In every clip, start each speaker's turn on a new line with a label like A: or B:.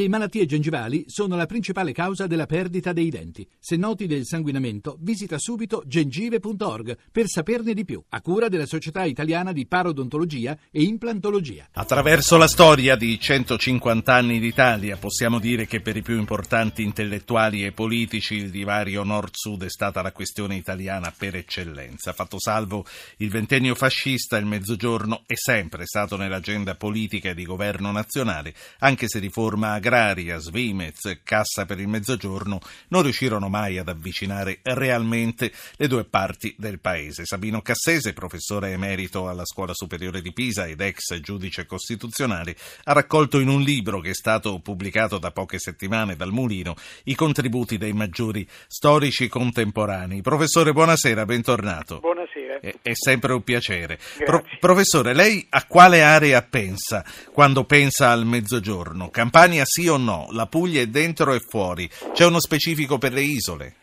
A: Le malattie gengivali sono la principale causa della perdita dei denti. Se noti del sanguinamento, visita subito gengive.org per saperne di più, a cura della Società Italiana di Parodontologia e Implantologia.
B: Attraverso la storia di 150 anni d'Italia possiamo dire che per i più importanti intellettuali e politici il divario nord-sud è stata la questione italiana per eccellenza. Fatto salvo il ventennio fascista, il mezzogiorno è sempre stato nell'agenda politica e di governo nazionale, anche se riforma agraria agraria, Svimez, Cassa per il Mezzogiorno non riuscirono mai ad avvicinare realmente le due parti del paese. Sabino Cassese, professore emerito alla Scuola Superiore di Pisa ed ex giudice costituzionale, ha raccolto in un libro che è stato pubblicato da poche settimane dal Mulino i contributi dei maggiori storici contemporanei. Professore, buonasera, bentornato.
C: Buonasera.
B: È, è sempre un piacere. Pro, professore, lei a quale area pensa quando pensa al Mezzogiorno? Campania sì o no? La Puglia è dentro e fuori? C'è uno specifico per le isole?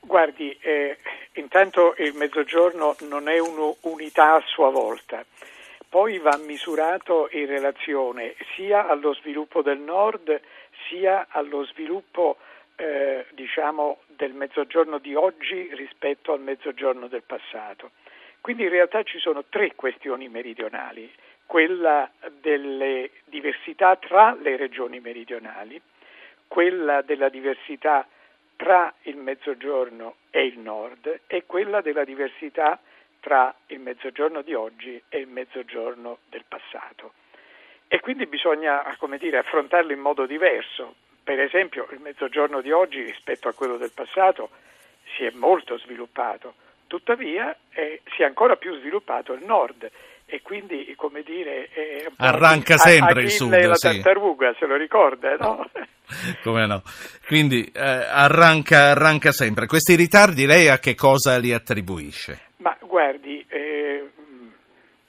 C: Guardi, eh, intanto il Mezzogiorno non è un'unità a sua volta, poi va misurato in relazione sia allo sviluppo del nord sia allo sviluppo eh, diciamo, del Mezzogiorno di oggi rispetto al Mezzogiorno del passato. Quindi in realtà ci sono tre questioni meridionali quella delle diversità tra le regioni meridionali, quella della diversità tra il mezzogiorno e il nord e quella della diversità tra il mezzogiorno di oggi e il mezzogiorno del passato. E quindi bisogna, come dire, affrontarlo in modo diverso. Per esempio, il mezzogiorno di oggi rispetto a quello del passato si è molto sviluppato, tuttavia eh, si è ancora più sviluppato il nord e quindi come dire
B: arranca sempre il sud
C: la
B: sì.
C: tartaruga se lo ricorda no?
B: come no quindi eh, arranca, arranca, sempre questi ritardi lei a che cosa li attribuisce?
C: ma guardi eh,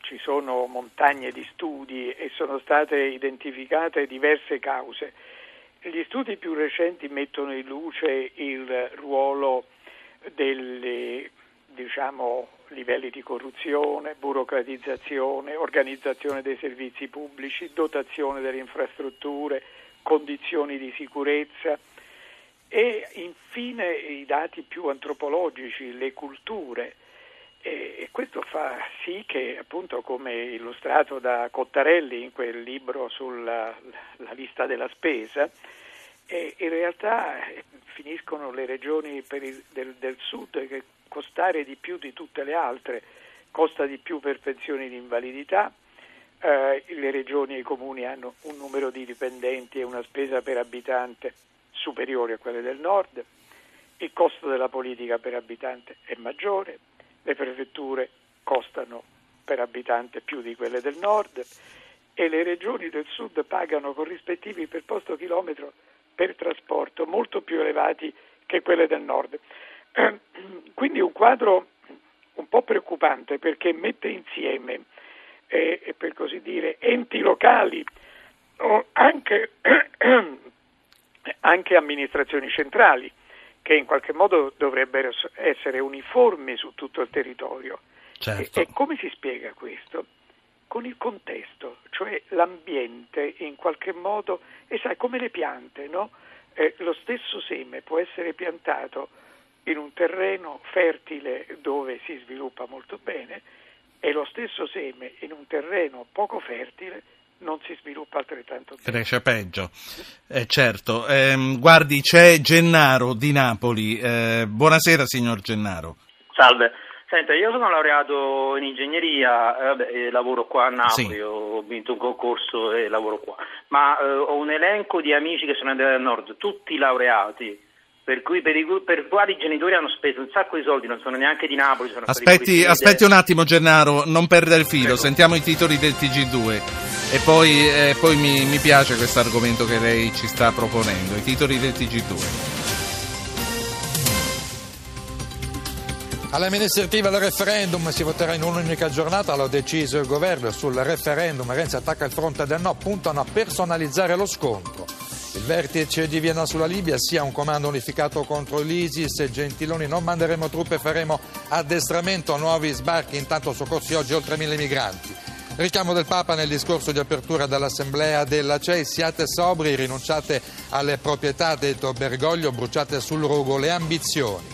C: ci sono montagne di studi e sono state identificate diverse cause gli studi più recenti mettono in luce il ruolo delle diciamo, livelli di corruzione, burocratizzazione, organizzazione dei servizi pubblici, dotazione delle infrastrutture, condizioni di sicurezza e infine i dati più antropologici, le culture. E questo fa sì che, appunto, come illustrato da Cottarelli in quel libro sulla lista della spesa, in realtà eh, finiscono le regioni il, del, del sud che costare di più di tutte le altre, costa di più per pensioni di invalidità, eh, le regioni e i comuni hanno un numero di dipendenti e una spesa per abitante superiore a quelle del nord, il costo della politica per abitante è maggiore, le prefetture costano per abitante più di quelle del nord e le regioni del sud pagano corrispettivi per posto chilometro per trasporto molto più elevati che quelle del nord. Quindi un quadro un po' preoccupante perché mette insieme, eh, per così dire, enti locali, o anche, anche amministrazioni centrali, che in qualche modo dovrebbero essere uniformi su tutto il territorio.
B: Certo.
C: E, e come si spiega questo? Con il contesto, cioè l'ambiente in qualche modo, e sai come le piante, no? eh, lo stesso seme può essere piantato in un terreno fertile dove si sviluppa molto bene e lo stesso seme in un terreno poco fertile non si sviluppa altrettanto bene.
B: Cresce peggio, eh, certo. Eh, guardi, c'è Gennaro di Napoli. Eh, buonasera signor Gennaro.
D: Salve. Senta, io sono laureato in ingegneria, eh, vabbè, lavoro qua a Napoli, sì. ho vinto un concorso e lavoro qua, ma eh, ho un elenco di amici che sono andati al nord, tutti laureati, per cui per i, per quali i genitori hanno speso un sacco di soldi, non sono neanche di Napoli.
B: aspetti, aspetti un attimo Gennaro, non perdere il filo, Prego. sentiamo i titoli del TG2 e poi, eh, poi mi, mi piace questo argomento che lei ci sta proponendo, i titoli del TG2.
E: Alle amministrative al referendum si voterà in un'unica giornata, l'ha deciso il governo sul referendum. Renzi attacca il fronte del no, puntano a personalizzare lo scontro. Il vertice di Vienna sulla Libia sia un comando unificato contro l'ISIS Gentiloni non manderemo truppe, faremo addestramento, nuovi sbarchi, intanto soccorsi oggi oltre mille migranti. Richiamo del Papa nel discorso di apertura dell'Assemblea della CEI, siate sobri, rinunciate alle proprietà, detto Bergoglio, bruciate sul rogo le ambizioni.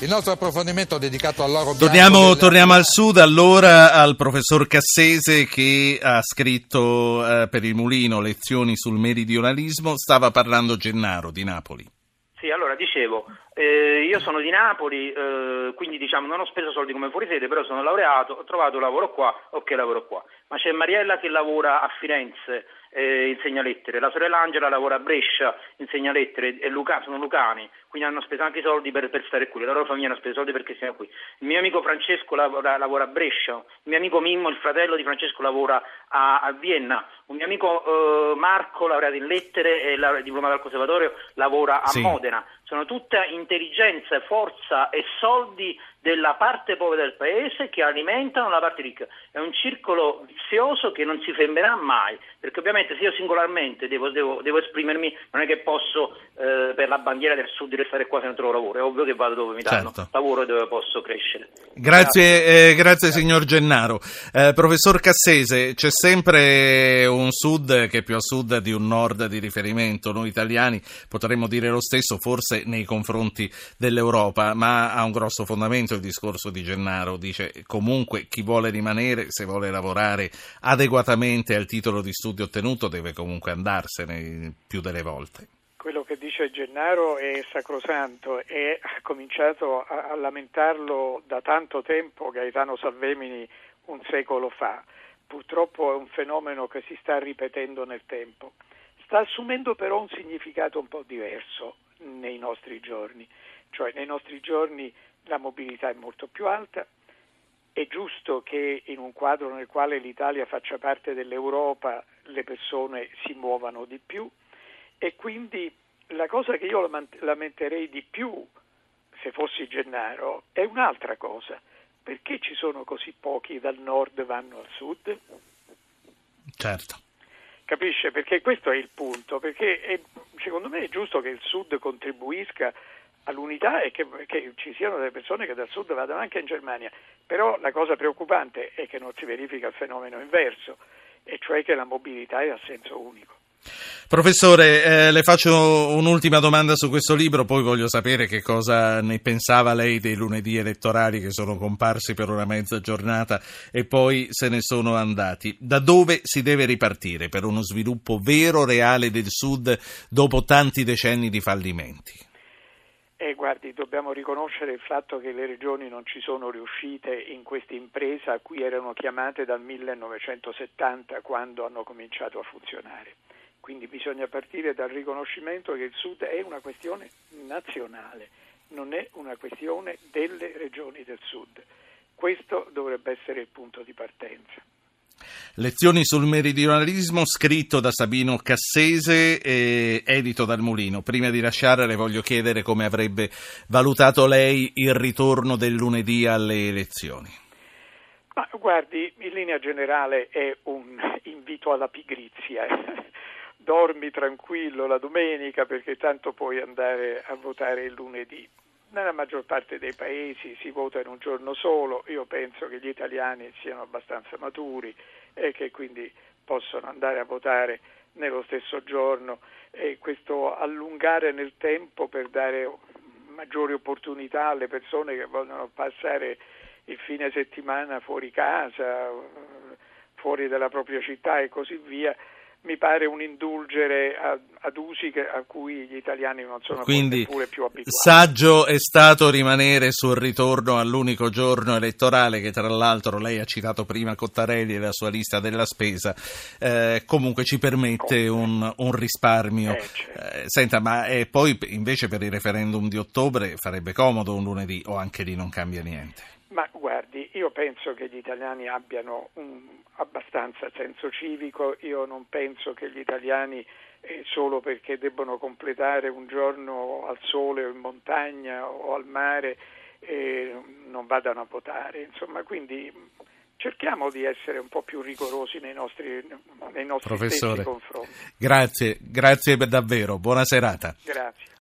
E: Il nostro approfondimento dedicato all'oro
B: torniamo,
E: delle...
B: torniamo al sud, allora al professor Cassese che ha scritto eh, per il Mulino lezioni sul meridionalismo, stava parlando Gennaro di Napoli.
D: Sì, allora dicevo, eh, io sono di Napoli, eh, quindi diciamo non ho speso soldi come fuori sede, però sono laureato, ho trovato lavoro qua, ok lavoro qua. Ma c'è Mariella che lavora a Firenze, eh, insegna lettere, la sorella Angela lavora a Brescia, insegna lettere, e Luca, sono lucani, quindi hanno speso anche i soldi per, per, stare qui, la loro famiglia hanno speso soldi perché siamo qui. Il mio amico Francesco lavora, lavora a Brescia, il mio amico Mimmo, il fratello di Francesco, lavora a, a Vienna, un mio amico eh, Marco, laureato in lettere e diplomato al conservatorio, lavora a sì. Modena. Sono tutta intelligenza, forza e soldi della parte povera del paese che alimentano la parte ricca. È un circolo vizioso che non si fermerà mai, perché ovviamente se io singolarmente devo, devo, devo esprimermi, non è che posso eh, per la bandiera del sud restare qua se non trovo lavoro, è ovvio che vado dove mi danno certo. lavoro e dove posso crescere.
B: Grazie, grazie. Eh, grazie signor Gennaro. Eh, professor Cassese, c'è sempre un sud che è più a sud di un nord di riferimento, noi italiani potremmo dire lo stesso forse nei confronti dell'Europa, ma ha un grosso fondamento il discorso di Gennaro, dice comunque chi vuole rimanere, se vuole lavorare adeguatamente al titolo di studio ottenuto, deve comunque andarsene più delle volte.
C: Dice Gennaro è sacrosanto e ha cominciato a, a lamentarlo da tanto tempo Gaetano Salvemini un secolo fa. Purtroppo è un fenomeno che si sta ripetendo nel tempo. Sta assumendo però un significato un po' diverso nei nostri giorni, cioè nei nostri giorni la mobilità è molto più alta, è giusto che in un quadro nel quale l'Italia faccia parte dell'Europa le persone si muovano di più e quindi la cosa che io lamenterei di più se fossi Gennaro è un'altra cosa. Perché ci sono così pochi dal nord vanno al sud?
B: Certo.
C: Capisce? Perché questo è il punto, perché è, secondo me è giusto che il sud contribuisca all'unità e che, che, ci siano delle persone che dal sud vadano anche in Germania, però la cosa preoccupante è che non si verifica il fenomeno inverso, e cioè che la mobilità è a senso unico.
B: Professore, eh, le faccio un'ultima domanda su questo libro, poi voglio sapere che cosa ne pensava lei dei lunedì elettorali che sono comparsi per una mezza giornata e poi se ne sono andati. Da dove si deve ripartire per uno sviluppo vero, reale del Sud dopo tanti decenni di fallimenti?
C: Eh, guardi, dobbiamo riconoscere il fatto che le regioni non ci sono riuscite in questa impresa a cui erano chiamate dal 1970 quando hanno cominciato a funzionare. Quindi bisogna partire dal riconoscimento che il Sud è una questione nazionale, non è una questione delle regioni del Sud. Questo dovrebbe essere il punto di partenza.
B: Lezioni sul meridionalismo, scritto da Sabino Cassese e edito dal Mulino. Prima di lasciare le voglio chiedere come avrebbe valutato lei il ritorno del lunedì alle elezioni.
C: Ma guardi, in linea generale è un invito alla pigrizia. Dormi tranquillo la domenica perché tanto puoi andare a votare il lunedì. Nella maggior parte dei paesi si vota in un giorno solo, io penso che gli italiani siano abbastanza maturi e che quindi possono andare a votare nello stesso giorno e questo allungare nel tempo per dare maggiori opportunità alle persone che vogliono passare il fine settimana fuori casa, fuori dalla propria città e così via, mi pare un indulgere a, ad usi che, a cui gli italiani non sono
B: Quindi,
C: pure più abituati.
B: Saggio è stato rimanere sul ritorno all'unico giorno elettorale che tra l'altro lei ha citato prima Cottarelli e la sua lista della spesa, eh, comunque ci permette un, un, risparmio. Eh, certo. eh, senta, ma poi invece per il referendum di ottobre farebbe comodo un lunedì o anche lì non cambia niente?
C: Ma guardi, io penso che gli italiani abbiano un, abbastanza senso civico, io non penso che gli italiani eh, solo perché debbono completare un giorno al sole o in montagna o al mare eh, non vadano a votare, insomma, quindi cerchiamo di essere un po' più rigorosi nei nostri, nei nostri
B: Professore,
C: confronti.
B: Grazie, grazie davvero, buona serata.
C: Grazie.